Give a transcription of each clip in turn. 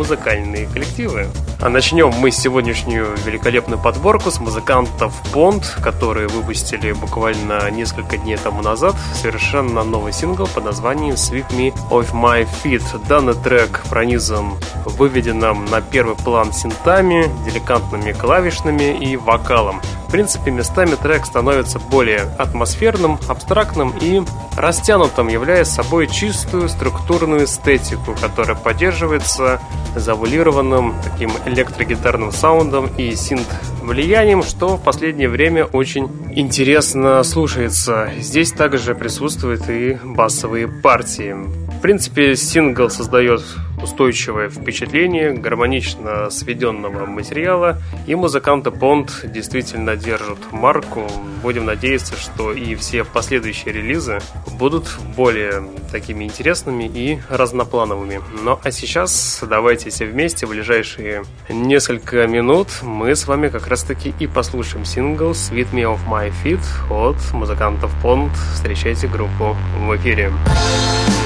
музыкальные коллективы. А начнем мы сегодняшнюю великолепную подборку с музыкантов Bond, которые выпустили буквально несколько дней тому назад совершенно новый сингл под названием Sweep Me Off My Feet. Данный трек пронизан выведенным на первый план синтами, деликатными клавишными и вокалом. В принципе, местами трек становится более атмосферным, абстрактным и растянутым, являя собой чистую структурную эстетику, которая поддерживается завулированным таким электрогитарным саундом и синт влиянием, что в последнее время очень интересно слушается. Здесь также присутствуют и басовые партии. В принципе, сингл создает устойчивое впечатление гармонично сведенного материала, и музыканты Понт действительно держат марку. Будем надеяться, что и все последующие релизы будут более такими интересными и разноплановыми. Ну а сейчас давайте все вместе в ближайшие несколько минут мы с вами как раз таки и послушаем сингл Sweet Me Off My Feet от музыкантов Понт. Встречайте группу в эфире. waiting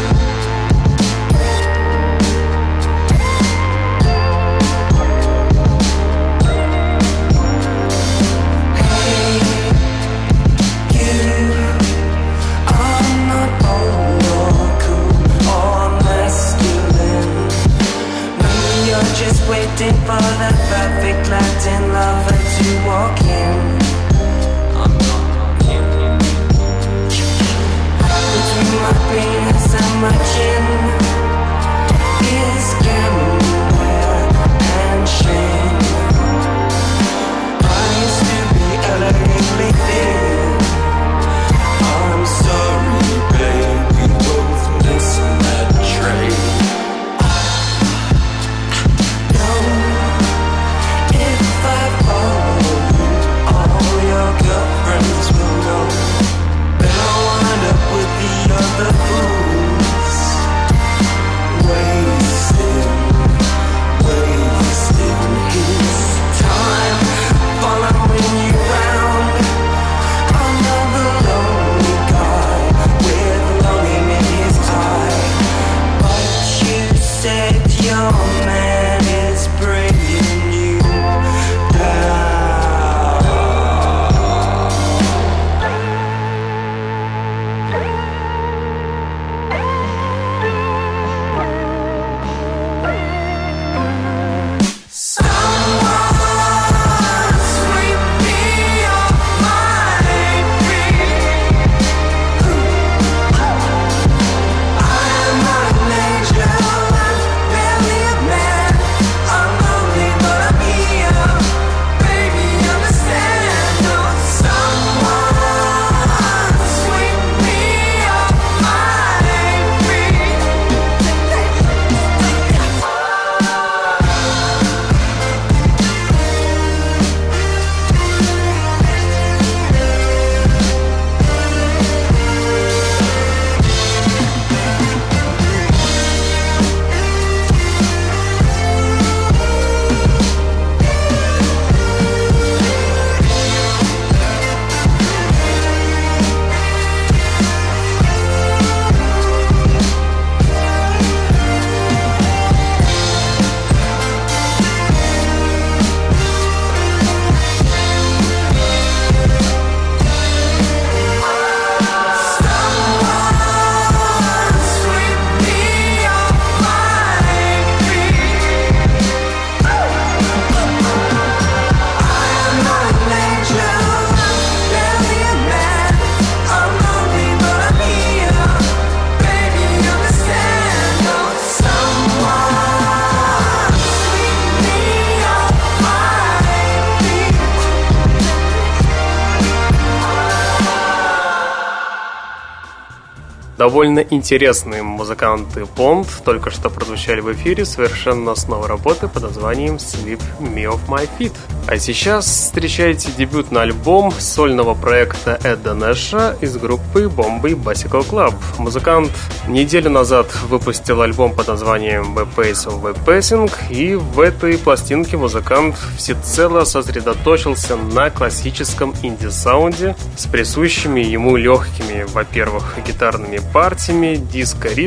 довольно интересные музыканты Pond только что прозвучали в эфире совершенно с новой работы под названием Sleep Me Off My Feet. А сейчас встречайте дебютный альбом сольного проекта Эда Нэша из группы Bombay Bicycle Club. Музыкант неделю назад выпустил альбом под названием Web Pace of Web Pacing, и в этой пластинке музыкант всецело сосредоточился на классическом инди-саунде с присущими ему легкими, во-первых, гитарными партиями,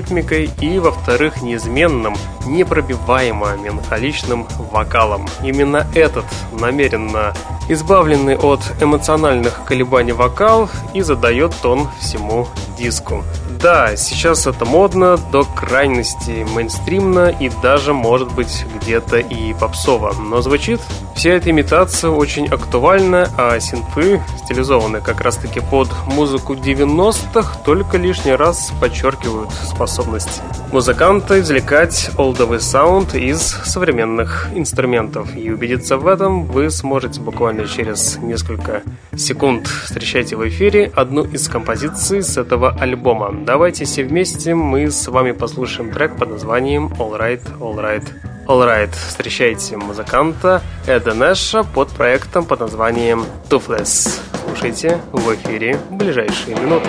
диско-ритмикой и, во-вторых, неизменным, непробиваемо меланхоличным вокалом. Именно этот намеренно избавленный от эмоциональных колебаний вокал и задает тон всему диску. Да, сейчас это модно, до крайности мейнстримно и даже, может быть, где-то и попсово. Но звучит вся эта имитация очень актуальна, а синты, стилизованные как раз-таки под музыку 90-х, только лишний раз подчеркивают способность музыканта извлекать олдовый саунд из современных инструментов. И убедиться в этом вы сможете буквально через несколько секунд. Встречайте в эфире одну из композиций с этого альбома. Давайте все вместе мы с вами послушаем трек под названием All Right, All Right, All Right. Встречайте музыканта Эда Нэша под проектом под названием Toothless. Слушайте в эфире в ближайшие минуты.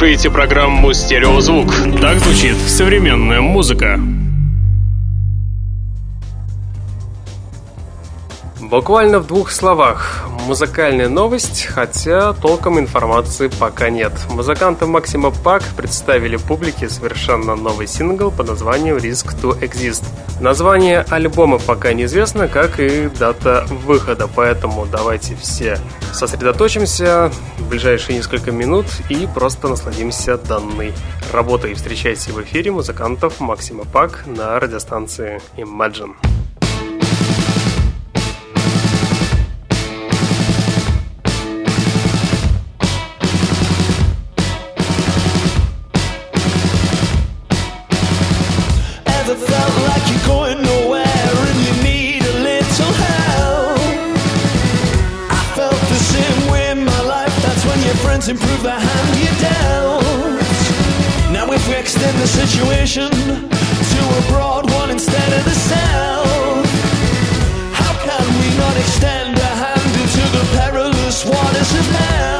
Слушаете программу «Стереозвук». Так звучит современная музыка. Буквально в двух словах. Музыкальная новость, хотя толком информации пока нет. Музыканты Максима Пак представили публике совершенно новый сингл под названием «Risk to Exist». Название альбома пока неизвестно, как и дата выхода, поэтому давайте все сосредоточимся в ближайшие несколько минут и просто насладимся данной работой. Встречайте в эфире музыкантов Максима Пак на радиостанции Imagine. Improve the hand you dealt. Now, if we extend the situation to a broad one instead of the south, how can we not extend a hand into the perilous waters of hell?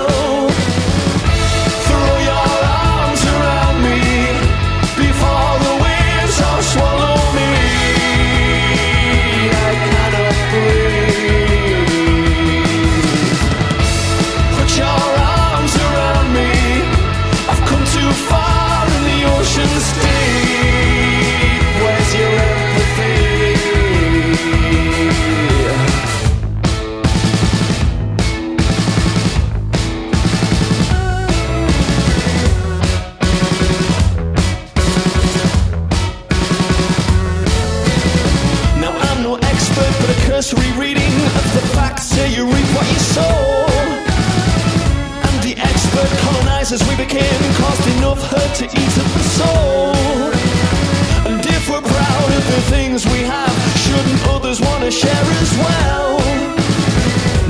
Shouldn't others want to share as well?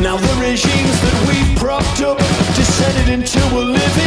Now the regimes that we've propped up descended into a living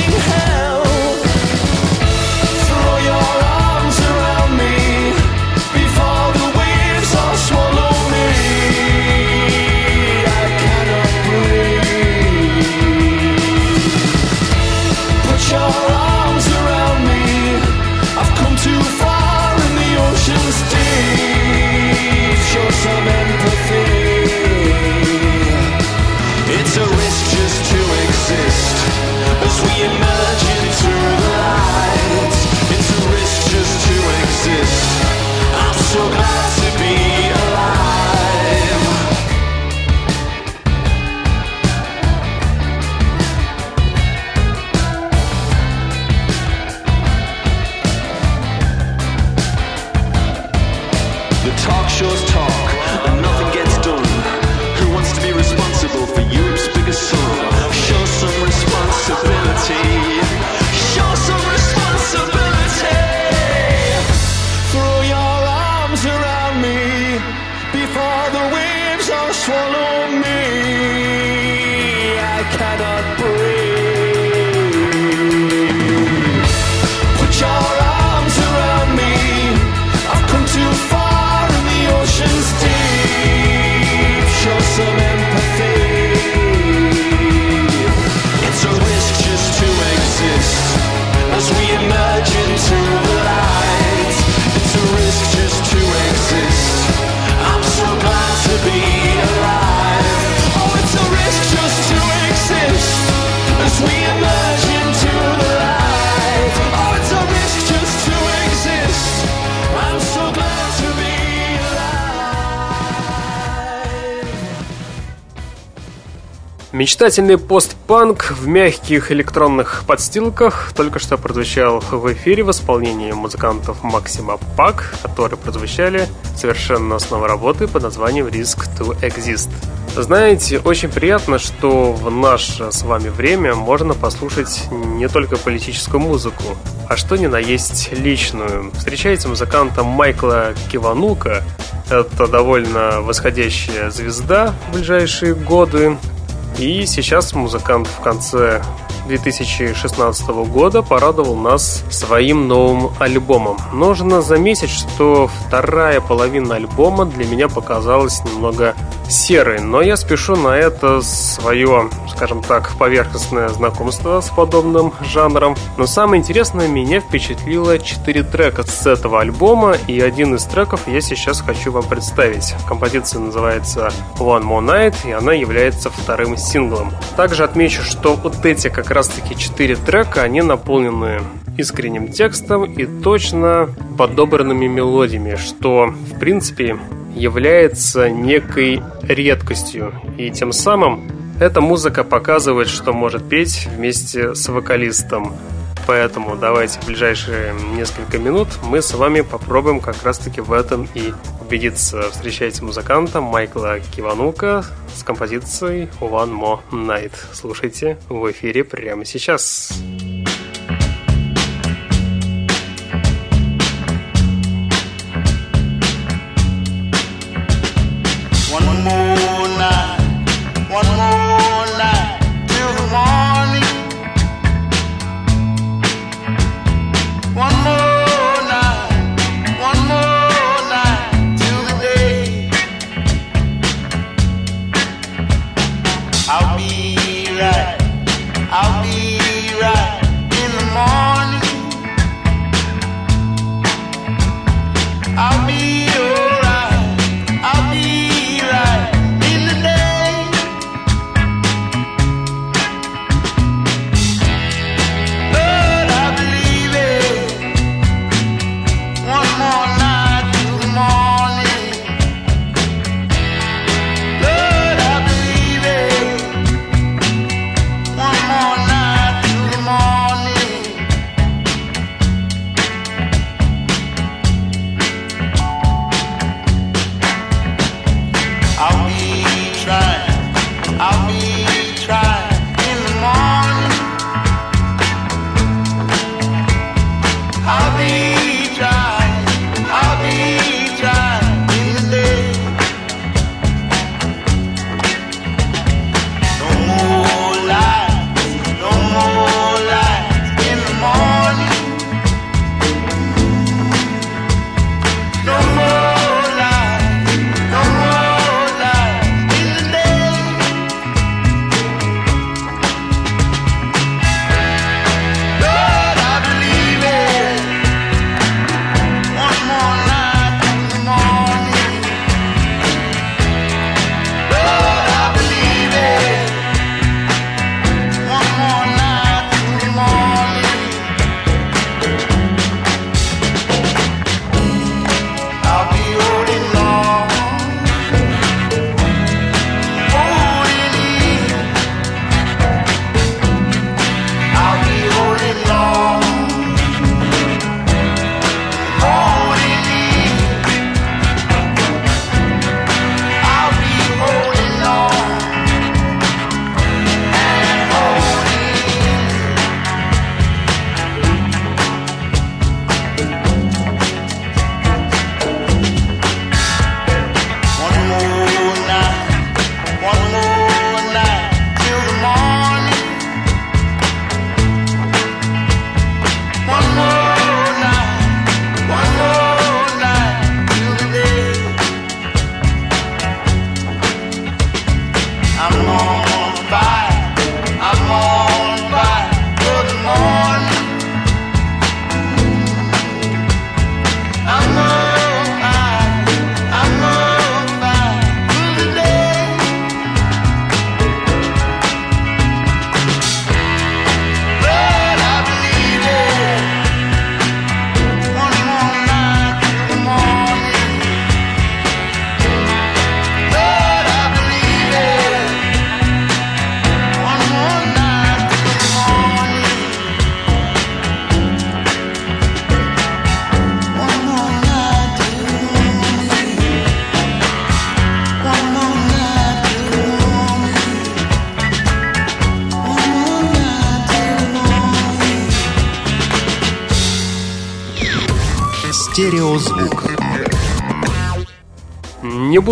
Мечтательный постпанк в мягких электронных подстилках только что прозвучал в эфире в исполнении музыкантов Максима Пак, которые прозвучали совершенно снова работы под названием Risk to Exist. Знаете, очень приятно, что в наше с вами время можно послушать не только политическую музыку, а что ни на есть личную. Встречайте музыканта Майкла Киванука, это довольно восходящая звезда в ближайшие годы, и сейчас музыкант в конце 2016 года порадовал нас своим новым альбомом. Нужно заметить, что вторая половина альбома для меня показалась немного серой, но я спешу на это свое, скажем так, поверхностное знакомство с подобным жанром. Но самое интересное, меня впечатлило 4 трека с этого альбома, и один из треков я сейчас хочу вам представить. Композиция называется One More Night, и она является вторым синглом. Также отмечу, что вот эти как раз-таки 4 трека, они наполнены искренним текстом и точно подобранными мелодиями, что, в принципе, является некой редкостью. И тем самым эта музыка показывает, что может петь вместе с вокалистом. Поэтому давайте в ближайшие несколько минут мы с вами попробуем как раз-таки в этом и убедиться. Встречайте музыканта Майкла Киванука с композицией One More Night. Слушайте в эфире прямо сейчас. Сейчас.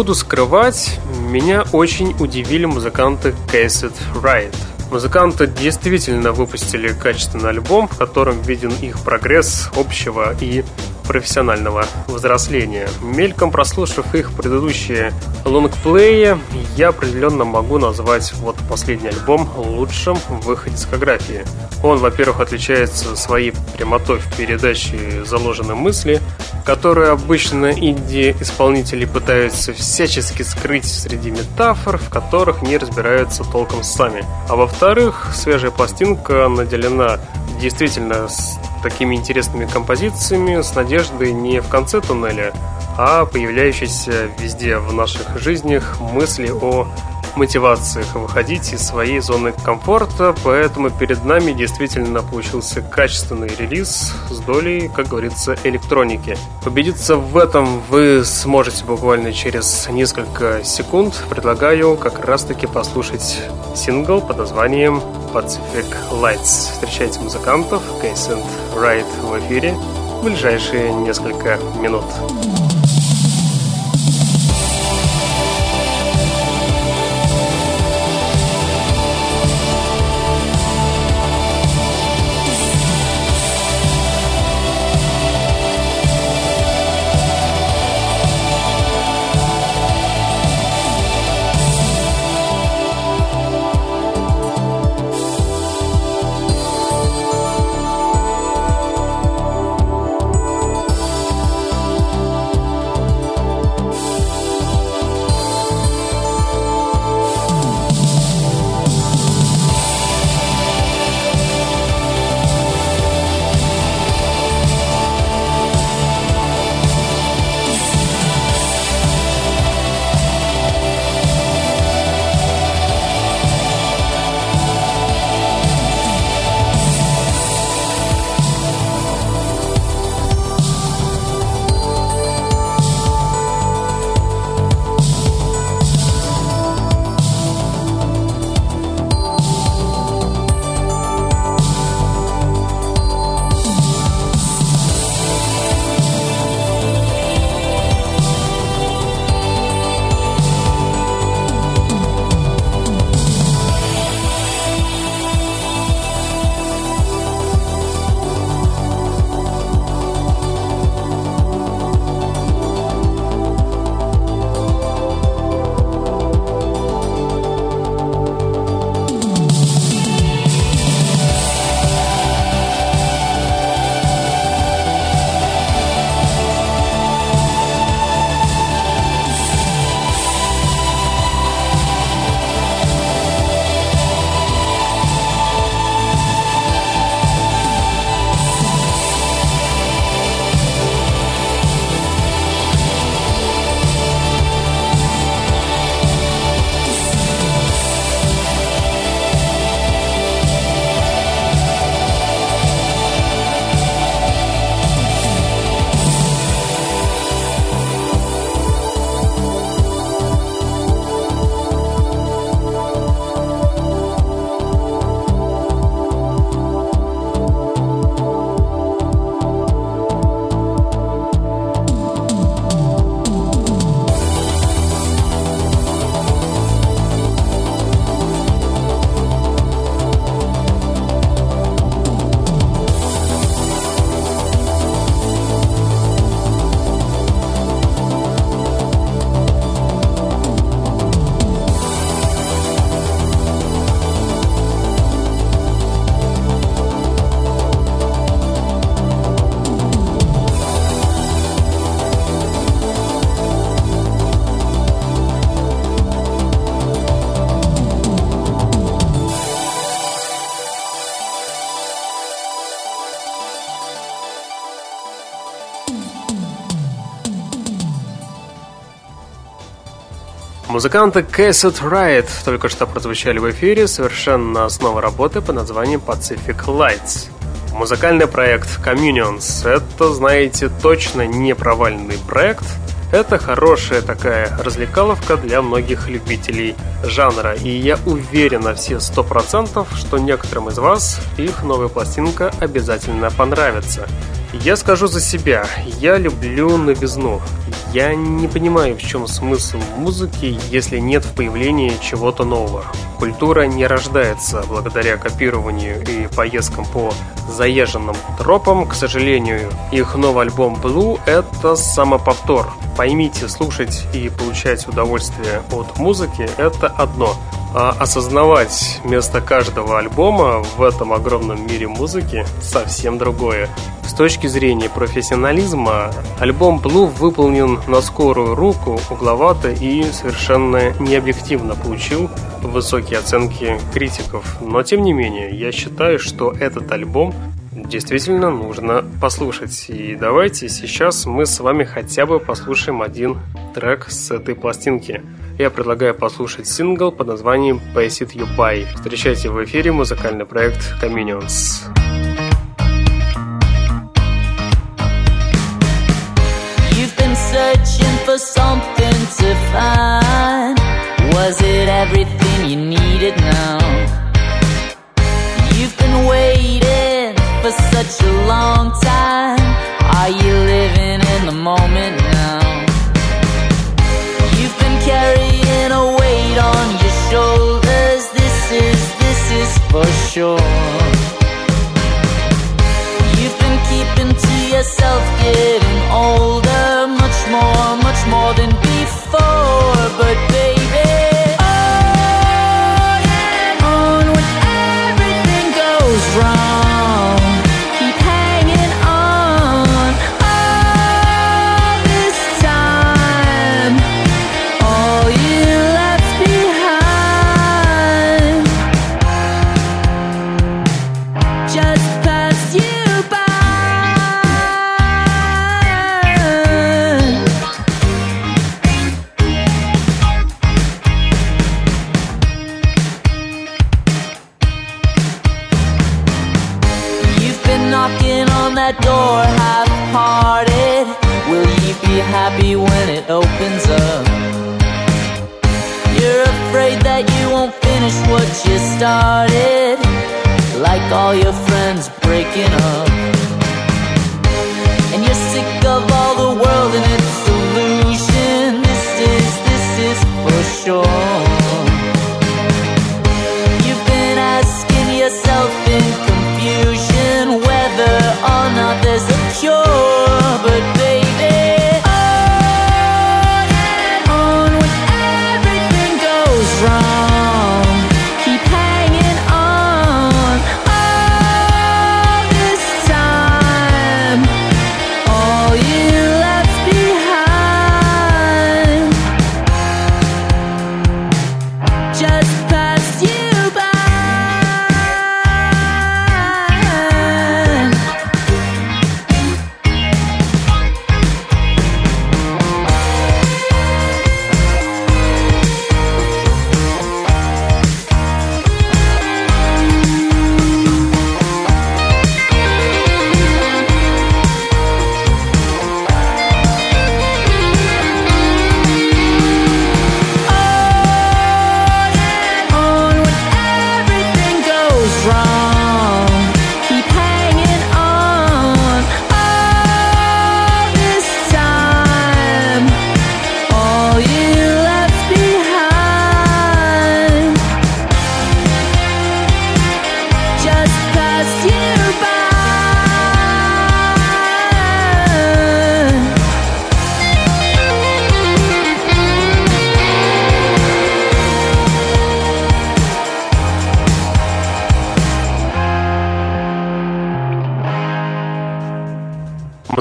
Буду скрывать, меня очень удивили музыканты Cassette Riot. Музыканты действительно выпустили качественный альбом, в котором виден их прогресс общего и профессионального взросления. Мельком прослушав их предыдущие лонгплеи, я определенно могу назвать вот последний альбом лучшим в их дискографии. Он, во-первых, отличается своей прямотой в передаче заложенной мысли, которую обычно инди-исполнители пытаются всячески скрыть среди метафор, в которых не разбираются толком сами. А во-вторых, свежая пластинка наделена действительно такими интересными композициями с надеждой не в конце туннеля, а появляющейся везде в наших жизнях мысли о мотивациях выходить из своей зоны комфорта, поэтому перед нами действительно получился качественный релиз с долей, как говорится, электроники. Победиться в этом вы сможете буквально через несколько секунд. Предлагаю как раз-таки послушать сингл под названием Pacific Lights. Встречайте музыкантов Case and Ride в эфире в ближайшие несколько минут. Музыканты Cassette Riot только что прозвучали в эфире совершенно основа работы под названием Pacific Lights. Музыкальный проект Communions – это, знаете, точно не провальный проект. Это хорошая такая развлекаловка для многих любителей жанра. И я уверен на все сто процентов, что некоторым из вас их новая пластинка обязательно понравится. Я скажу за себя, я люблю новизну. Я не понимаю, в чем смысл музыки, если нет в появлении чего-то нового. Культура не рождается благодаря копированию и поездкам по заезженным тропам. К сожалению, их новый альбом Blue — это самоповтор. Поймите, слушать и получать удовольствие от музыки — это одно — осознавать место каждого альбома в этом огромном мире музыки совсем другое. С точки зрения профессионализма, альбом Blue выполнен на скорую руку, угловато и совершенно необъективно получил высокие оценки критиков. Но тем не менее, я считаю, что этот альбом действительно нужно послушать. И давайте сейчас мы с вами хотя бы послушаем один трек с этой пластинки – я предлагаю послушать сингл под названием Pace It You By. Встречайте в эфире музыкальный проект Communions. Searching for something to find Was it everything you needed now? You've been waiting for such a long time Are you living in the moment for sure. You've been keeping to yourself, getting older, much more, much more than before. But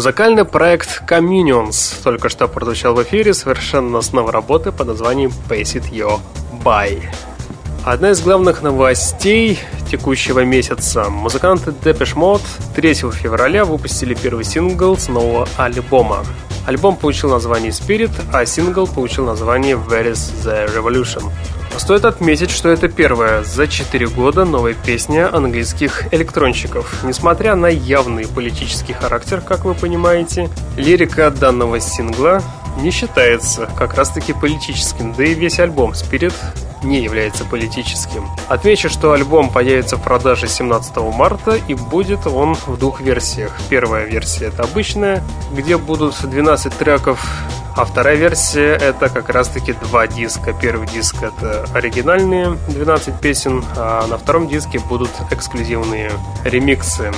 Музыкальный проект Communions только что прозвучал в эфире совершенно с новой работы под названием Pace It Your By. Одна из главных новостей текущего месяца. Музыканты Depeche Mode 3 февраля выпустили первый сингл с нового альбома. Альбом получил название Spirit, а сингл получил название Where is the Revolution. Стоит отметить, что это первая за 4 года новая песня английских электронщиков. Несмотря на явный политический характер, как вы понимаете, лирика данного сингла не считается как раз таки политическим, да и весь альбом Spirit не является политическим. Отмечу, что альбом появится в продаже 17 марта и будет он в двух версиях. Первая версия это обычная, где будут 12 треков а вторая версия это как раз таки два диска. Первый диск это оригинальные 12 песен, а на втором диске будут эксклюзивные ремиксы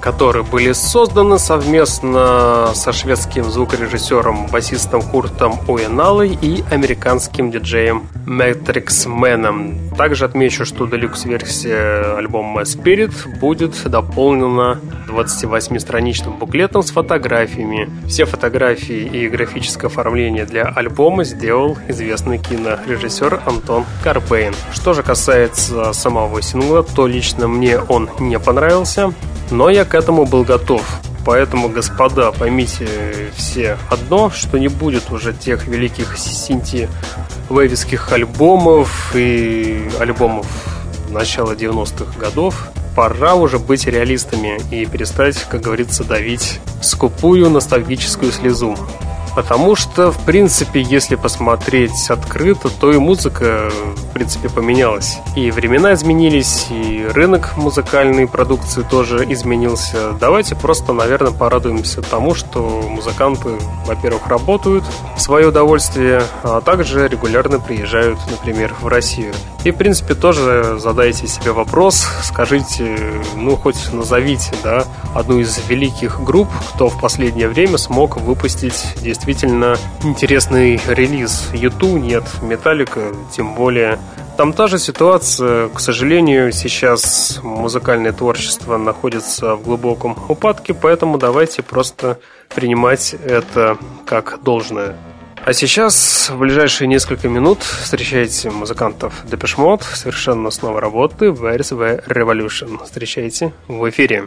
которые были созданы совместно со шведским звукорежиссером, басистом Куртом Уэналой и американским диджеем Matrix Мэном. Также отмечу, что делюкс-версия альбома Spirit будет дополнена 28-страничным буклетом с фотографиями. Все фотографии и графическое оформление для альбома сделал известный кинорежиссер Антон Карпейн. Что же касается самого сингла, то лично мне он не понравился. Но я к этому был готов. Поэтому, господа, поймите все одно, что не будет уже тех великих синти-вейвиских альбомов и альбомов начала 90-х годов. Пора уже быть реалистами и перестать, как говорится, давить скупую ностальгическую слезу. Потому что, в принципе, если посмотреть открыто, то и музыка, в принципе, поменялась. И времена изменились, и рынок музыкальной продукции тоже изменился. Давайте просто, наверное, порадуемся тому, что музыканты, во-первых, работают в свое удовольствие, а также регулярно приезжают, например, в Россию. И, в принципе, тоже задайте себе вопрос, скажите, ну, хоть назовите, да, одну из великих групп, кто в последнее время смог выпустить действительно интересный релиз. Юту нет, Металлика тем более. Там та же ситуация, к сожалению, сейчас музыкальное творчество находится в глубоком упадке, поэтому давайте просто принимать это как должное. А сейчас, в ближайшие несколько минут, встречайте музыкантов Depeche Mode, совершенно с новой работы Where's the Revolution. Встречайте в эфире.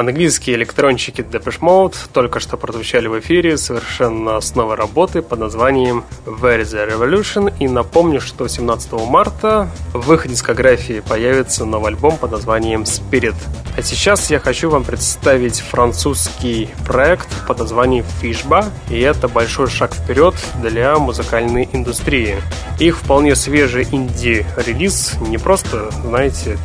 Английские электронщики Depeche Mode только что прозвучали в эфире совершенно с новой работы под названием Where is the Revolution и напомню, что 17 марта в их дискографии появится новый альбом под названием Spirit. А сейчас я хочу вам представить французский проект под названием Fishba, и это большой шаг вперед для музыкальной индустрии. Их вполне свежий инди-релиз не просто, знаете,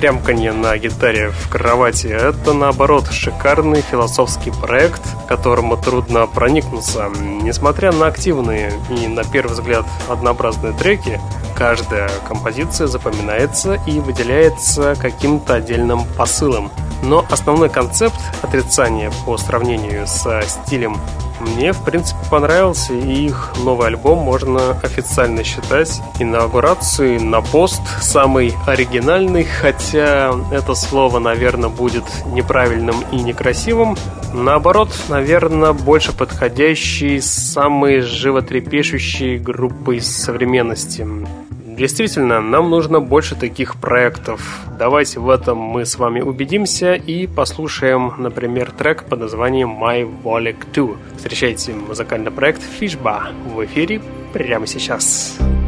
трямканье на гитаре в кровати. Это, наоборот, шикарный философский проект, которому трудно проникнуться. Несмотря на активные и, на первый взгляд, однообразные треки, каждая композиция запоминается и выделяется каким-то отдельным посылом. Но основной концепт отрицания по сравнению со стилем мне, в принципе, понравился, и их новый альбом можно официально считать инаугурацией на пост самый оригинальный, хотя это слово, наверное, будет неправильным и некрасивым. Наоборот, наверное, больше подходящий самой животрепещущей группой современности. Действительно, нам нужно больше таких проектов. Давайте в этом мы с вами убедимся и послушаем, например, трек под названием My Volek 2. Встречайте музыкальный проект Fishba в эфире прямо сейчас. Сейчас.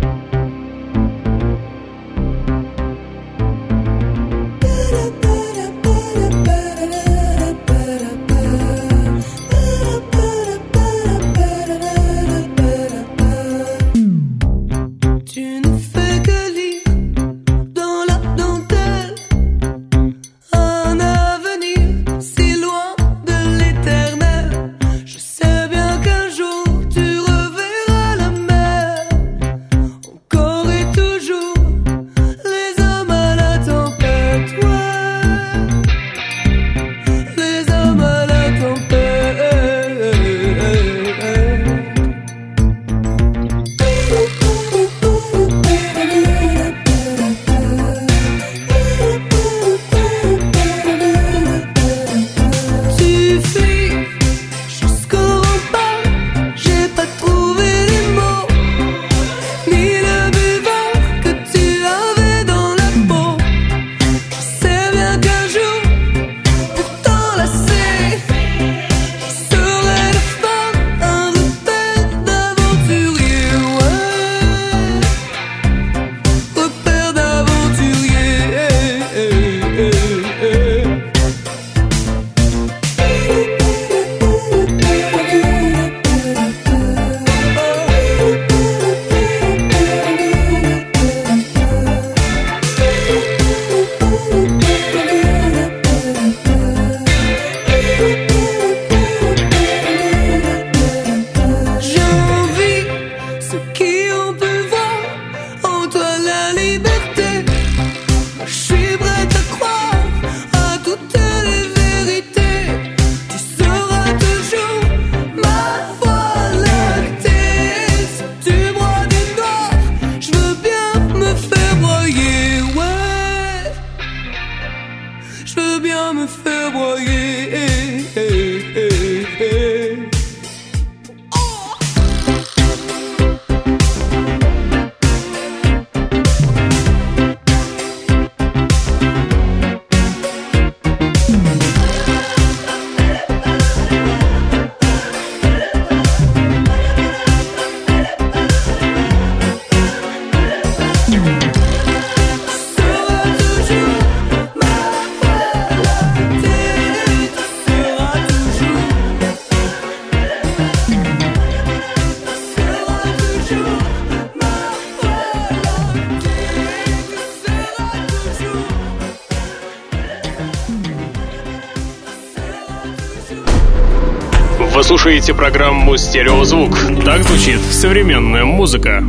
我与 слушаете программу «Стереозвук». Так звучит современная музыка.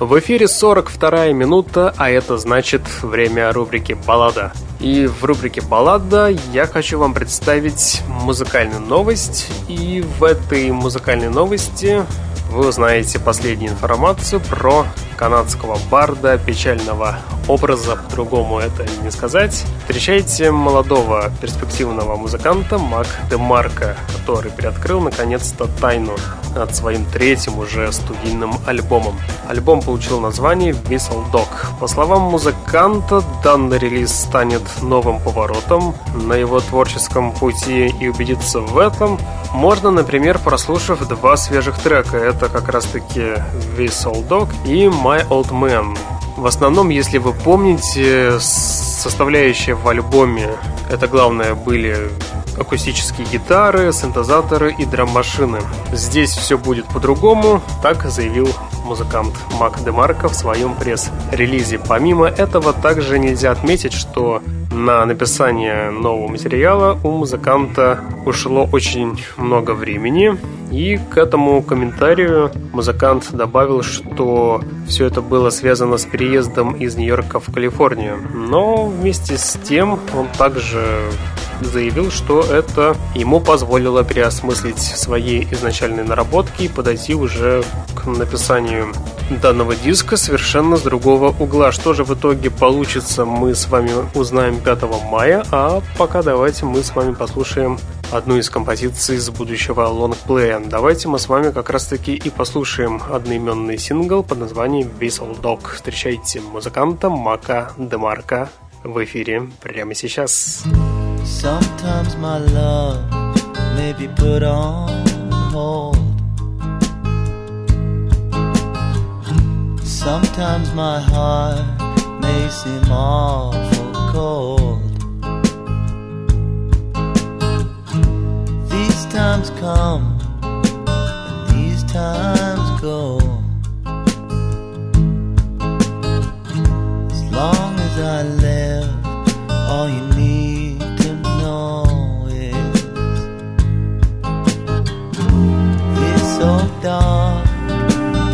В эфире 42 минута, а это значит время рубрики «Баллада». И в рубрике «Баллада» я хочу вам представить музыкальную новость. И в этой музыкальной новости вы узнаете последнюю информацию про канадского барда, печального образа, по-другому это не сказать. Встречайте молодого перспективного музыканта Мак Демарка, который приоткрыл наконец-то тайну над своим третьим уже студийным альбомом. Альбом получил название Whistle Dog. По словам музыканта, данный релиз станет новым поворотом на его творческом пути и убедиться в этом можно, например, прослушав два свежих трека. Это как раз-таки Whistle Dog и My Old Man. В основном, если вы помните, составляющие в альбоме, это главное были акустические гитары, синтезаторы и драм-машины. Здесь все будет по-другому, так заявил музыкант Мак Демарко в своем пресс-релизе. Помимо этого, также нельзя отметить, что на написание нового материала у музыканта ушло очень много времени. И к этому комментарию музыкант добавил, что все это было связано с переездом из Нью-Йорка в Калифорнию. Но вместе с тем он также заявил, что это ему позволило переосмыслить свои изначальные наработки и подойти уже к написанию данного диска совершенно с другого угла. Что же в итоге получится, мы с вами узнаем 5 мая, а пока давайте мы с вами послушаем одну из композиций из будущего лонгплея. Давайте мы с вами как раз таки и послушаем одноименный сингл под названием Whistle Dog. Встречайте музыканта Мака Демарка в эфире прямо сейчас. Sometimes my love may be put on hold. Sometimes my heart may seem awful cold. Times come and these times go. As long as I live, all you need to know is it's so dark,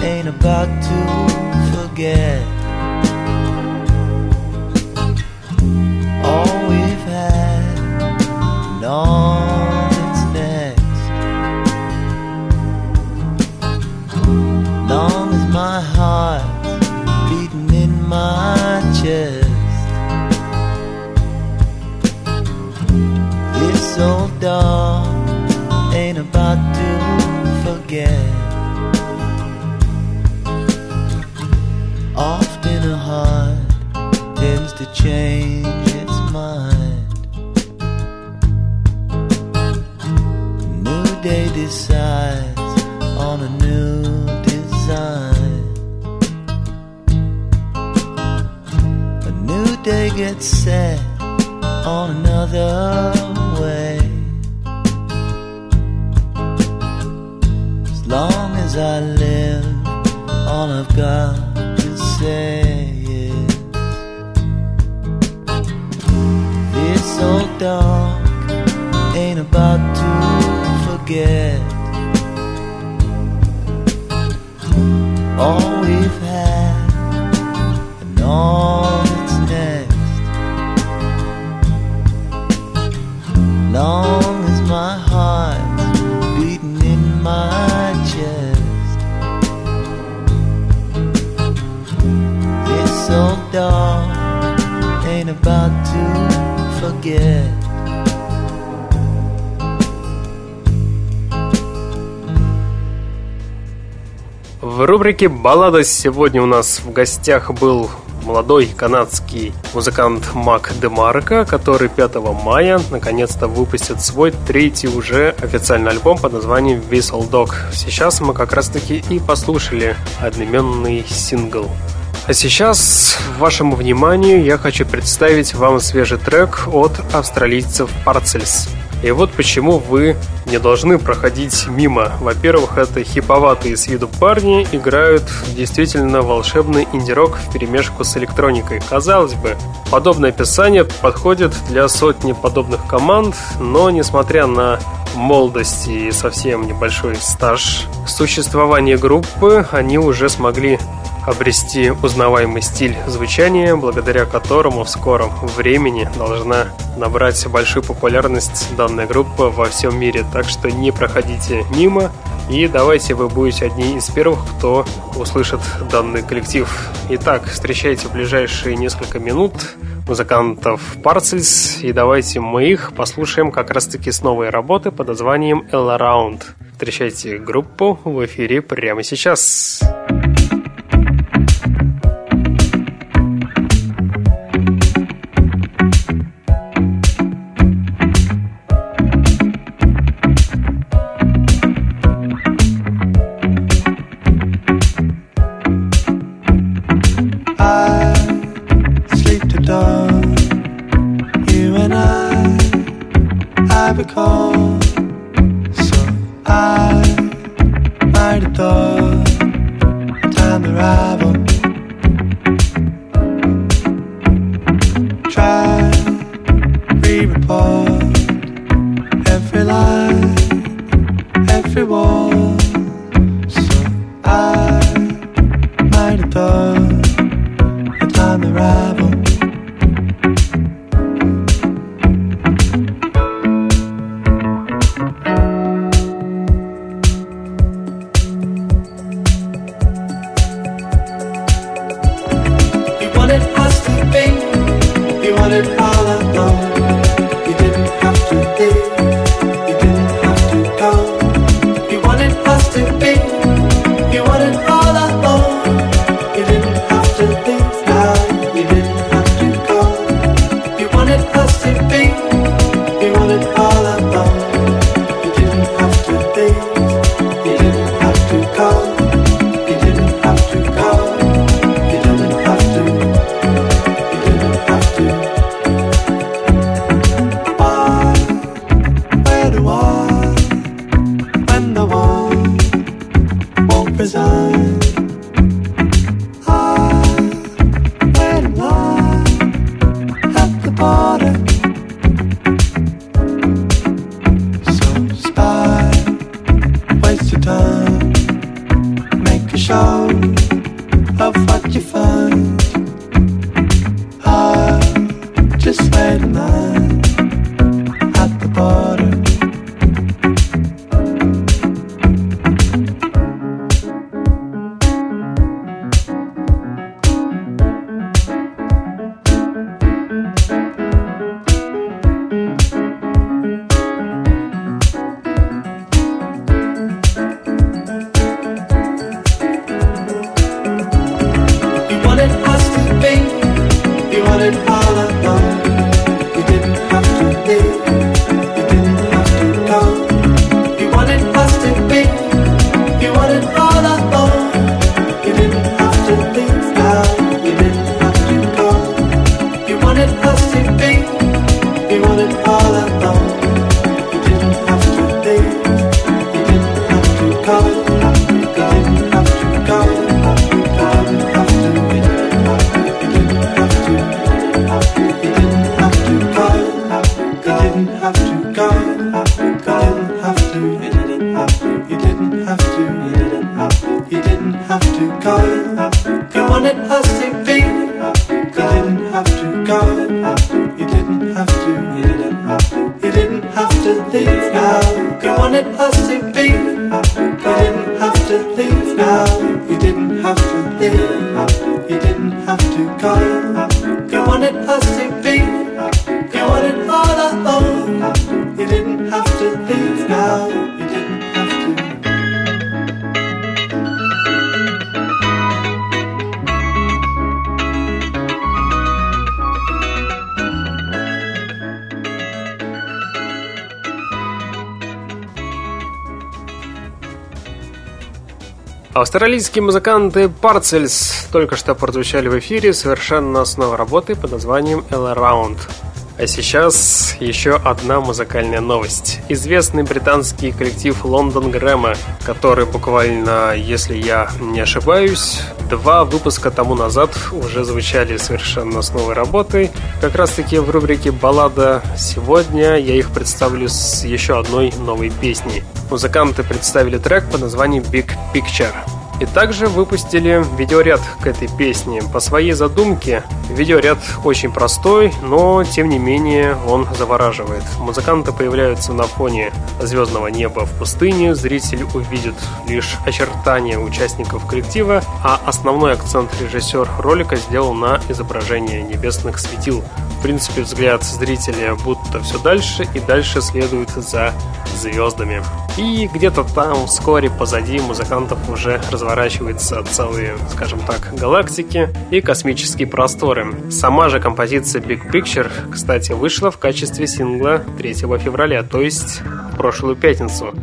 ain't about to forget all we've had and all old dog ain't about to forget. Often a heart tends to change its mind. New day decides on a new design. A new day gets set on another as I live, all I've got to say is This old dog ain't about to forget all we've had and all that's next. Long forget. В рубрике «Баллада» сегодня у нас в гостях был молодой канадский музыкант Мак Демарко, который 5 мая наконец-то выпустит свой третий уже официальный альбом под названием Whistle Dog. Сейчас мы как раз-таки и послушали одноименный сингл. А сейчас вашему вниманию я хочу представить вам свежий трек от австралийцев Parcels. И вот почему вы не должны проходить мимо. Во-первых, это хиповатые с виду парни играют действительно волшебный инди-рок в перемешку с электроникой. Казалось бы, подобное описание подходит для сотни подобных команд, но несмотря на молодость и совсем небольшой стаж существования группы, они уже смогли обрести узнаваемый стиль звучания, благодаря которому в скором времени должна набрать большую популярность данная группа во всем мире. Так что не проходите мимо и давайте вы будете одни из первых, кто услышит данный коллектив. Итак, встречайте в ближайшие несколько минут музыкантов Parcels и давайте мы их послушаем как раз таки с новой работы под названием All Around. Встречайте группу в эфире прямо сейчас. you didn't have to, you didn't have to, you didn't have to go. You wanted us to be, you didn't have to go. You didn't have to, you didn't have to leave now. You wanted us to be, you didn't have to leave now. You didn't have to leave, you didn't have to go. You wanted us to Австралийские музыканты Parcels только что прозвучали в эфире совершенно с новой работы под названием All Around. А сейчас еще одна музыкальная новость. Известный британский коллектив Лондон Грэма, который буквально, если я не ошибаюсь, два выпуска тому назад уже звучали совершенно с новой работой. Как раз таки в рубрике «Баллада» сегодня я их представлю с еще одной новой песней. Музыканты представили трек под названием «Big Picture». И также выпустили видеоряд к этой песне. По своей задумке видеоряд очень простой, но тем не менее он завораживает. Музыканты появляются на фоне звездного неба в пустыне, зритель увидит лишь очертания участников коллектива, а основной акцент режиссер ролика сделал на изображение небесных светил. В принципе, взгляд зрителя будто все дальше и дальше следует за звездами. И где-то там, вскоре позади музыкантов уже разворачиваются целые, скажем так, галактики и космические просторы. Сама же композиция Big Picture, кстати, вышла в качестве сингла 3 февраля, то есть в прошлую пятницу.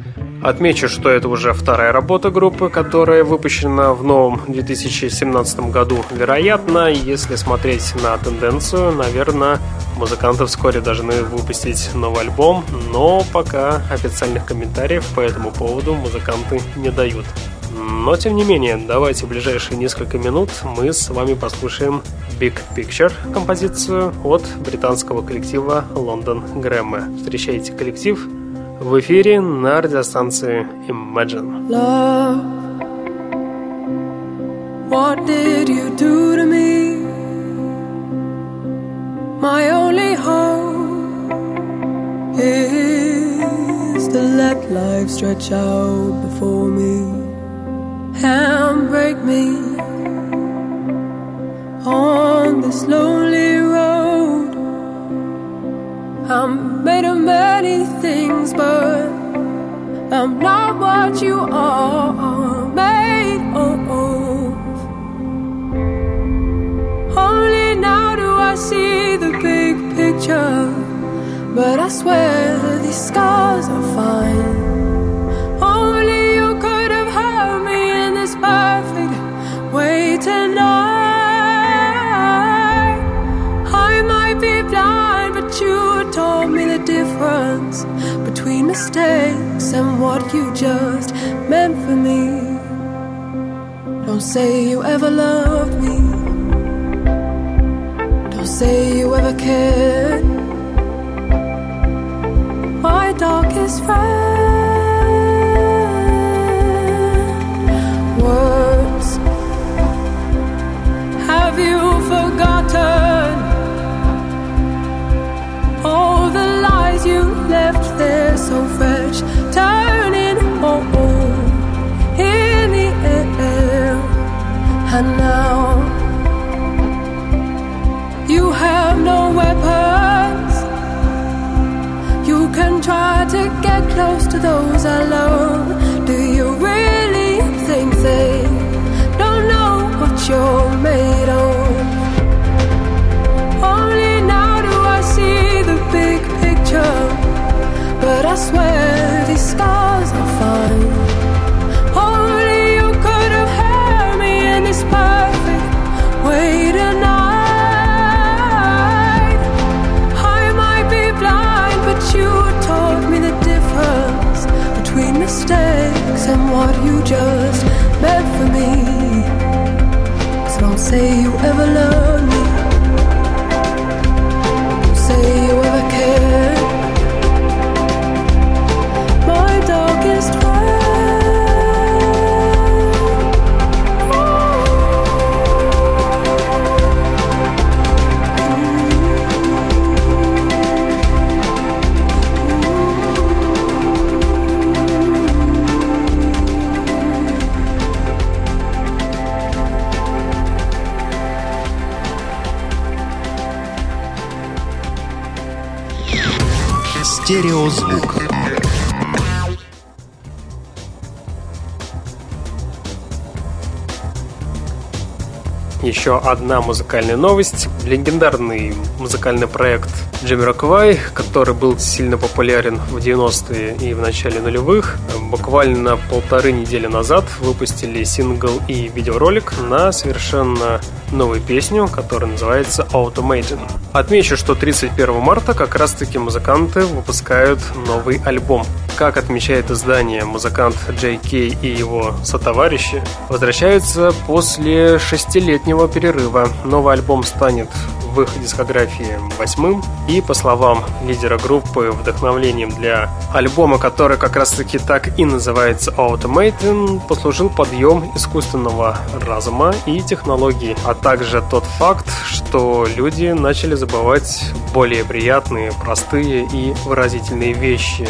Отмечу, что это уже вторая работа группы, которая выпущена в новом 2017 году. Вероятно, если смотреть на тенденцию, наверное, музыканты вскоре должны выпустить новый альбом, но пока официальных комментариев по этому поводу музыканты не дают. Но, тем не менее, давайте в ближайшие несколько минут мы с вами послушаем Big Picture композицию от британского коллектива London Grammar. Встречайте коллектив в эфире на радиостанции Imagine. Love, what did you do to me? My only hope is to let life stretch out before me and break me on this lonely road. I'm made of many things, but I'm not what you are made of. Only now do I see the big picture, but I swear these scars are fine. Only you could have hurt me in this perfect way tonight. I might be blind, you taught me the difference between mistakes and what you just meant for me. Don't say you ever loved me. Don't say you ever cared. My darkest friend. Love. Do you really think they don't know what you're made of? Only now do I see the big picture. But I swear these scars Стереозвук. еще одна музыкальная новость. Легендарный музыкальный проект Джимми Роквай, который был сильно популярен в 90-е и в начале нулевых, буквально полторы недели назад выпустили сингл и видеоролик на совершенно новую песню, которая называется Automated. Отмечу, что 31 марта как раз-таки музыканты выпускают новый альбом. Как отмечает издание, музыкант Джей Кей и его сотоварищи возвращаются после шестилетнего перерыва. Новый альбом станет в их дискографии восьмым. И, по словам лидера группы, вдохновлением для альбома, который как раз-таки так и называется Automating, послужил подъем искусственного разума и технологий, а также тот факт, что люди начали забывать более приятные, простые и выразительные вещи.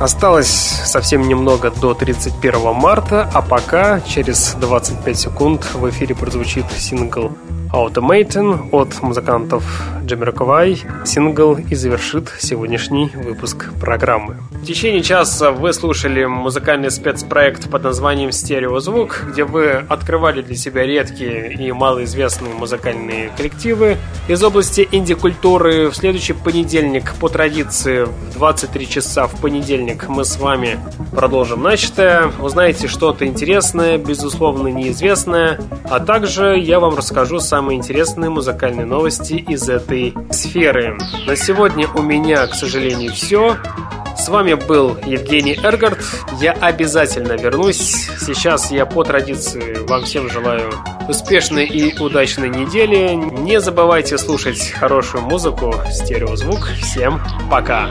Осталось совсем немного до 31 марта, а пока через 25 секунд в эфире прозвучит сингл Automating от музыкантов Джамироковай. Сингл и завершит сегодняшний выпуск программы. В течение часа вы слушали музыкальный спецпроект под названием «Стереозвук», где вы открывали для себя редкие и малоизвестные музыкальные коллективы из области инди-культуры. В следующий понедельник, по традиции, в 23 часа в понедельник мы с вами продолжим начатое. Узнаете что-то интересное, безусловно неизвестное, а также я вам расскажу сам самые интересные музыкальные новости из этой сферы. На сегодня у меня, к сожалению, все. С вами был Евгений Эргард. Я обязательно вернусь. Сейчас я по традиции вам всем желаю успешной и удачной недели. Не забывайте слушать хорошую музыку, стереозвук. Всем пока!